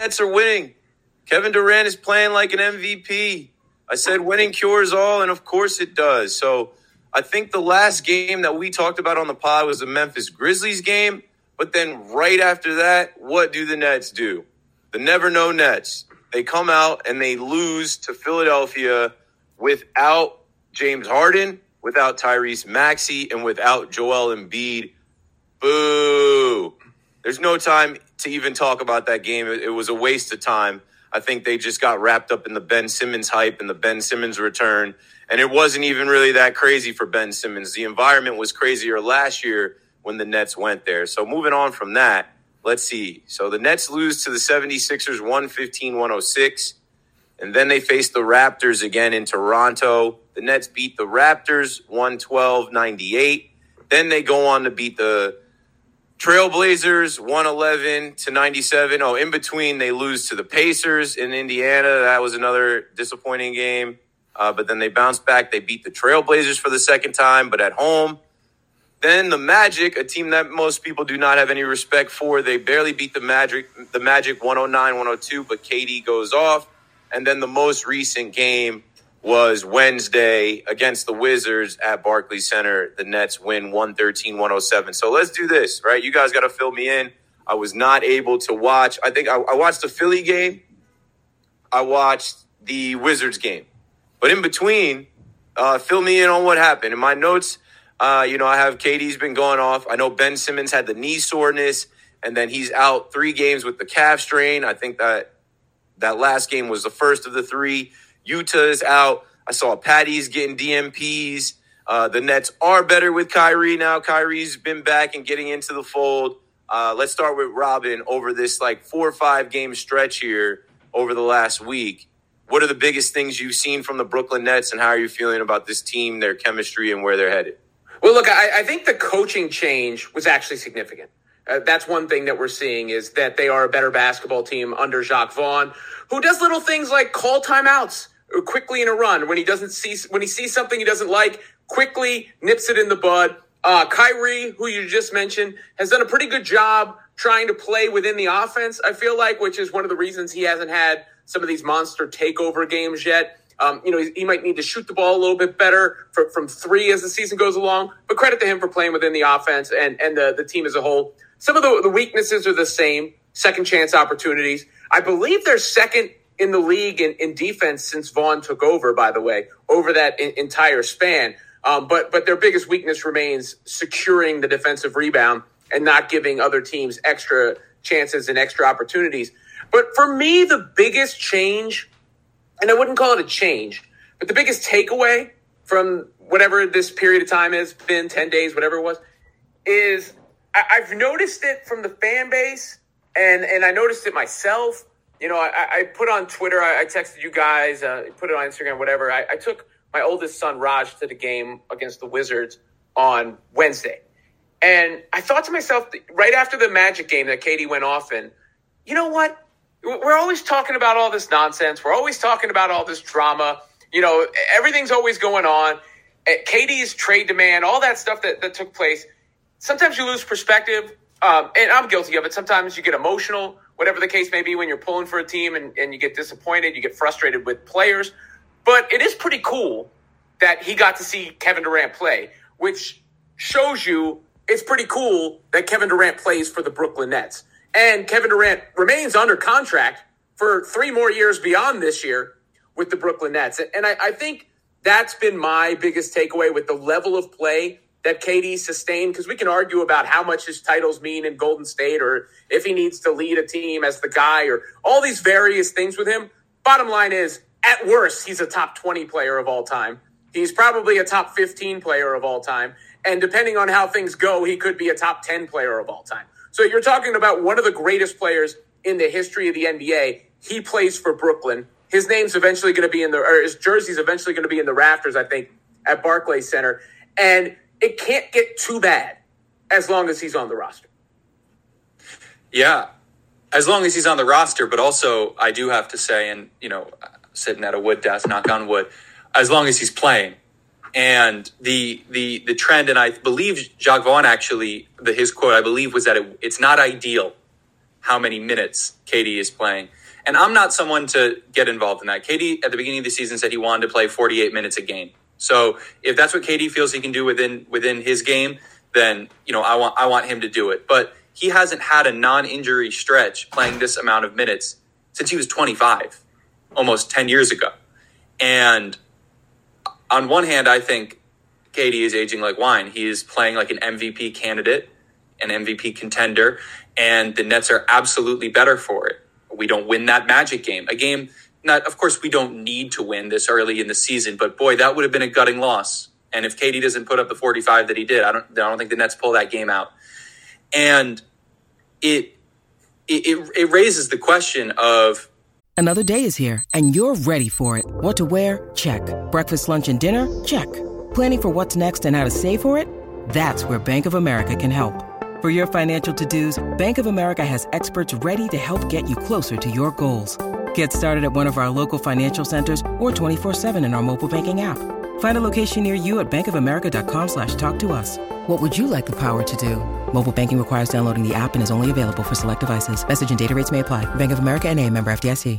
Nets are winning. Kevin Durant is playing like an MVP. I said winning cures all, and of course it does. So I think the last game that we talked about on the pod was the Memphis Grizzlies game. But then right after that, what do the Nets do? The never know Nets. They come out and they lose to Philadelphia without James Harden, without Tyrese Maxey, and without Joel Embiid. Boo. There's no time to even talk about that game. It, it was a waste of time. I think they just got wrapped up in the Ben Simmons hype and the Ben Simmons return. And it wasn't even really that crazy for Ben Simmons. The environment was crazier last year when the Nets went there. So moving on from that, let's see. So the Nets lose to the 76ers 115 106. And then they face the Raptors again in Toronto. The Nets beat the Raptors 112 98. Then they go on to beat the Trailblazers 111 to 97. Oh, in between, they lose to the Pacers in Indiana. That was another disappointing game. Uh, but then they bounced back. They beat the Trailblazers for the second time, but at home. Then the Magic, a team that most people do not have any respect for, they barely beat the Magic, the Magic 109 102, but KD goes off. And then the most recent game was Wednesday against the Wizards at Barclays Center. The Nets win 113 107. So let's do this, right? You guys got to fill me in. I was not able to watch. I think I, I, watched the Philly game. I watched the Wizards game. But in between, uh, fill me in on what happened. In my notes, uh, you know, I have KD's been going off. I know Ben Simmons had the knee soreness, and then he's out three games with the calf strain. I think that that last game was the first of the three. Yuta is out. I saw Patty's getting DNPs. Uh, the Nets are better with Kyrie now. Kyrie's been back and getting into the fold. Uh, let's start with Robin over this like four or five game stretch here over the last week. What are the biggest things you've seen from the Brooklyn Nets, and how are you feeling about this team, their chemistry, and where they're headed? Well, look, I, I think the coaching change was actually significant. Uh, that's one thing that we're seeing is that they are a better basketball team under Jacque Vaughn, who does little things like call timeouts quickly in a run when he doesn't see when he sees something he doesn't like, quickly nips it in the bud. Uh, Kyrie, who you just mentioned, has done a pretty good job trying to play within the offense. I feel like, which is one of the reasons he hasn't had some of these monster takeover games yet. Um, you know, he, he, might need to shoot the ball a little bit better for, from three as the season goes along. But credit to him for playing within the offense and and the, the team as a whole. Some of the, the weaknesses are the same. Second chance opportunities. I believe they're second in the league in, in defense since Vaughn took over, by the way, over that in, entire span. Um, but but their biggest weakness remains securing the defensive rebound and not giving other teams extra chances and extra opportunities. But for me, the biggest change, and I wouldn't call it a change, but the biggest takeaway from whatever this period of time has been 10 days, whatever it was, is I, I've noticed it from the fan base and, and I noticed it myself you know, I, I put on Twitter, I, I texted you guys, uh, put it on Instagram, whatever. I, I took my oldest son, Raj, to the game against the Wizards on Wednesday. And I thought to myself, right after the Magic game that KD went off in, you know what? We're always talking about all this nonsense. We're always talking about all this drama. You know, everything's always going on. KD's trade demand, all that stuff that, that took place. Sometimes you lose perspective, um, and I'm guilty of it. Sometimes you get emotional whatever the case may be when you're pulling for a team and, and you get disappointed, you get frustrated with players. But it is pretty cool that he got to see Kevin Durant play, which shows you it's pretty cool that Kevin Durant plays for the Brooklyn Nets. And Kevin Durant remains under contract for three more years beyond this year with the Brooklyn Nets. And I, I think that's been my biggest takeaway with the level of play that KD sustained. Because we can argue about how much his titles mean in Golden State or if he needs to lead a team as the guy or all these various things with him. Bottom line is, at worst, he's a top 20 player of all time. He's probably a top 15 player of all time. And depending on how things go, he could be a top 10 player of all time. So you're talking about one of the greatest players in the history of the NBA. He plays for Brooklyn. His name's eventually going to be in the, or his jersey's eventually going to be in the rafters, I think, at Barclays Center. And it can't get too bad as long as he's on the roster. Yeah, as long as he's on the roster. But also, I do have to say, and you know, sitting at a wood desk, knock on wood, as long as he's playing. And the the the trend, and I believe Jacque Vaughn actually, the, his quote, I believe, was that it, it's not ideal how many minutes KD is playing. And I'm not someone to get involved in that. KD at the beginning of the season said he wanted to play 48 minutes a game. So if that's what KD feels he can do within within his game, then you know I want I want him to do it. But he hasn't had a non-injury stretch playing this amount of minutes since he was 25, almost 10 years ago. And on one hand, I think KD is aging like wine. He is playing like an MVP candidate, an MVP contender, and the Nets are absolutely better for it. We don't win that magic game. A game not of course we don't need to win this early in the season, but boy, that would have been a gutting loss. And if KD doesn't put up the 45 that he did, I don't I don't think the Nets pull that game out. And it it, it raises the question of Another day is here and you're ready for it. What to wear? Check. Breakfast, lunch and dinner? Check. Planning for what's next and how to save for it? That's where Bank of America can help. For your financial to-dos, Bank of America has experts ready to help get you closer to your goals. Get started at one of our local financial centers or 24-7 in our mobile banking app. Find a location near you at bankofamerica.com slash talk to us. What would you like the power to do? Mobile banking requires downloading the app and is only available for select devices. Message and data rates may apply. Bank of America and a member FDIC.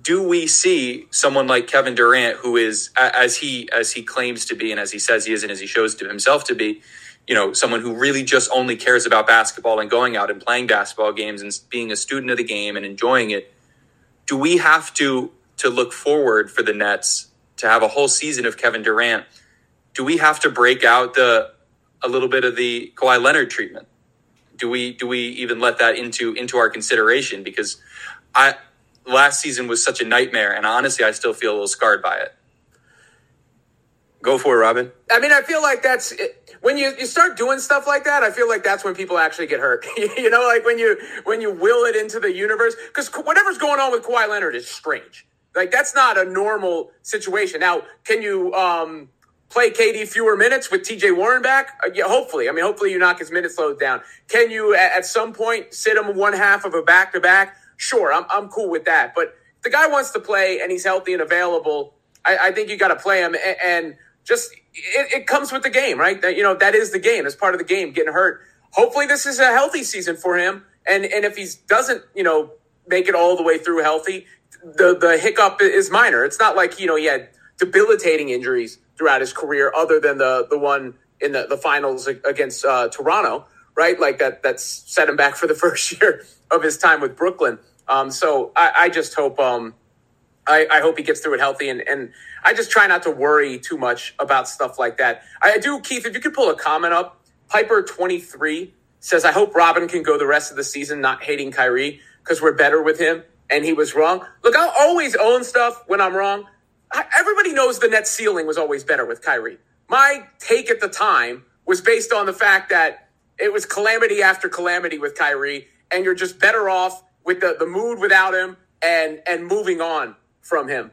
Do we see someone like Kevin Durant, who is, as he as he claims to be, and as he says he is, and as he shows to himself to be, you know, someone who really just only cares about basketball and going out and playing basketball games and being a student of the game and enjoying it? Do we have to to look forward for the Nets to have a whole season of Kevin Durant? Do we have to break out the a little bit of the Kawhi Leonard treatment? Do we do we even let that into into our consideration? Because I last season was such a nightmare, and honestly, I still feel a little scarred by it. Go for it, Robin. I mean, I feel like that's when you, you start doing stuff like that. I feel like that's when people actually get hurt. you know, like when you when you will it into the universe, because whatever's going on with Kawhi Leonard is strange. Like that's not a normal situation. Now, can you um, play KD fewer minutes with TJ Warren back? Uh, yeah, hopefully. I mean, hopefully you knock his minutes load down. Can you at, at some point sit him one half of a back to back? Sure, I'm I'm cool with that. But the guy wants to play and he's healthy and available, I, I think you got to play him and, and just it, it, comes with the game, right? That you know that is the game. It's part of the game. Getting hurt. Hopefully, this is a healthy season for him. And and if he doesn't, you know, make it all the way through healthy, the the hiccup is minor. It's not like you know he had debilitating injuries throughout his career, other than the the one in the, the finals against uh, Toronto, right? Like that that's set him back for the first year of his time with Brooklyn. Um, so I, I just hope um, I, I, hope he gets through it healthy. And, and I just try not to worry too much about stuff like that. I do, Keith, if you could pull a comment up, Piper23 says, I hope Robin can go the rest of the season not hating Kyrie because we're better with him. And he was wrong. Look, I'll always own stuff when I'm wrong. I, everybody knows the net ceiling was always better with Kyrie. My take at the time was based on the fact that it was calamity after calamity with Kyrie, and you're just better off with the, the mood without him and and moving on from him.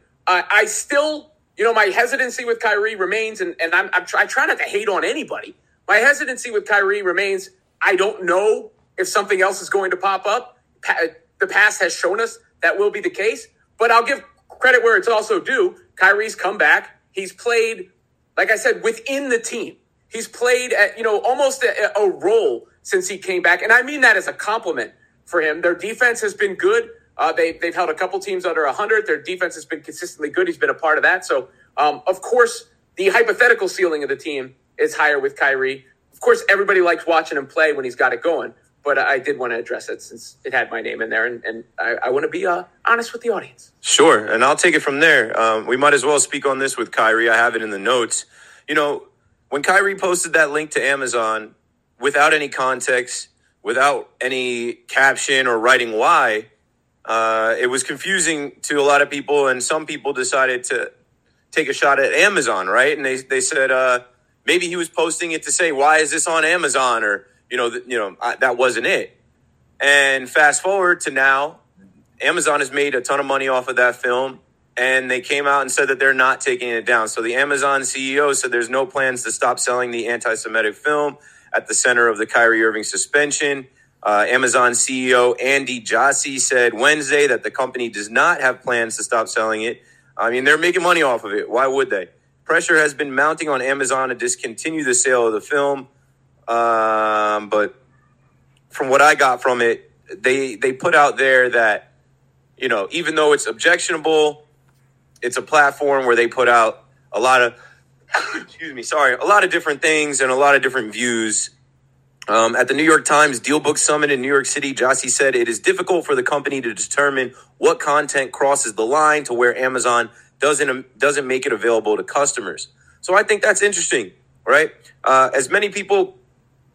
I still, you know, my hesitancy with Kyrie remains, and, and I'm, I'm try, I try not to hate on anybody. My hesitancy with Kyrie remains. I don't know if something else is going to pop up. Pa- the past has shown us that will be the case, but I'll give credit where it's also due. Kyrie's come back. He's played, like I said, within the team. He's played at, you know, almost a, a role since he came back. And I mean that as a compliment for him. Their defense has been good. Uh, they, they've held a couple teams under 100. Their defense has been consistently good. He's been a part of that. So, um, of course, the hypothetical ceiling of the team is higher with Kyrie. Of course, everybody likes watching him play when he's got it going, but I did want to address it since it had my name in there, and, and I, I want to be uh, honest with the audience. Sure, and I'll take it from there. Um, we might as well speak on this with Kyrie. I have it in the notes. You know, when Kyrie posted that link to Amazon without any context, without any caption or writing why, uh, it was confusing to a lot of people, and some people decided to take a shot at Amazon, right? And they they said uh, maybe he was posting it to say, "Why is this on Amazon?" or you know, th- you know, I, that wasn't it. And fast forward to now, Amazon has made a ton of money off of that film, and they came out and said that they're not taking it down. So the Amazon CEO said there's no plans to stop selling the anti-Semitic film at the center of the Kyrie Irving suspension. Uh, Amazon CEO Andy Jassy said Wednesday that the company does not have plans to stop selling it. I mean, they're making money off of it. Why would they? Pressure has been mounting on Amazon to discontinue the sale of the film. Um, but from what I got from it, they they put out there that you know even though it's objectionable, it's a platform where they put out a lot of excuse me, sorry, a lot of different things and a lot of different views. Um, at the New York Times DealBook Summit in New York City, Jassy said it is difficult for the company to determine what content crosses the line to where Amazon doesn't doesn't make it available to customers. So I think that's interesting, right? Uh, as many people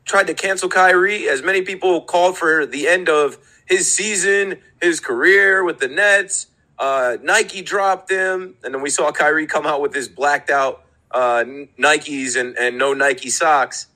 tried to cancel Kyrie, as many people called for the end of his season, his career with the Nets. Uh, Nike dropped him, and then we saw Kyrie come out with his blacked out uh, Nikes and, and no Nike socks.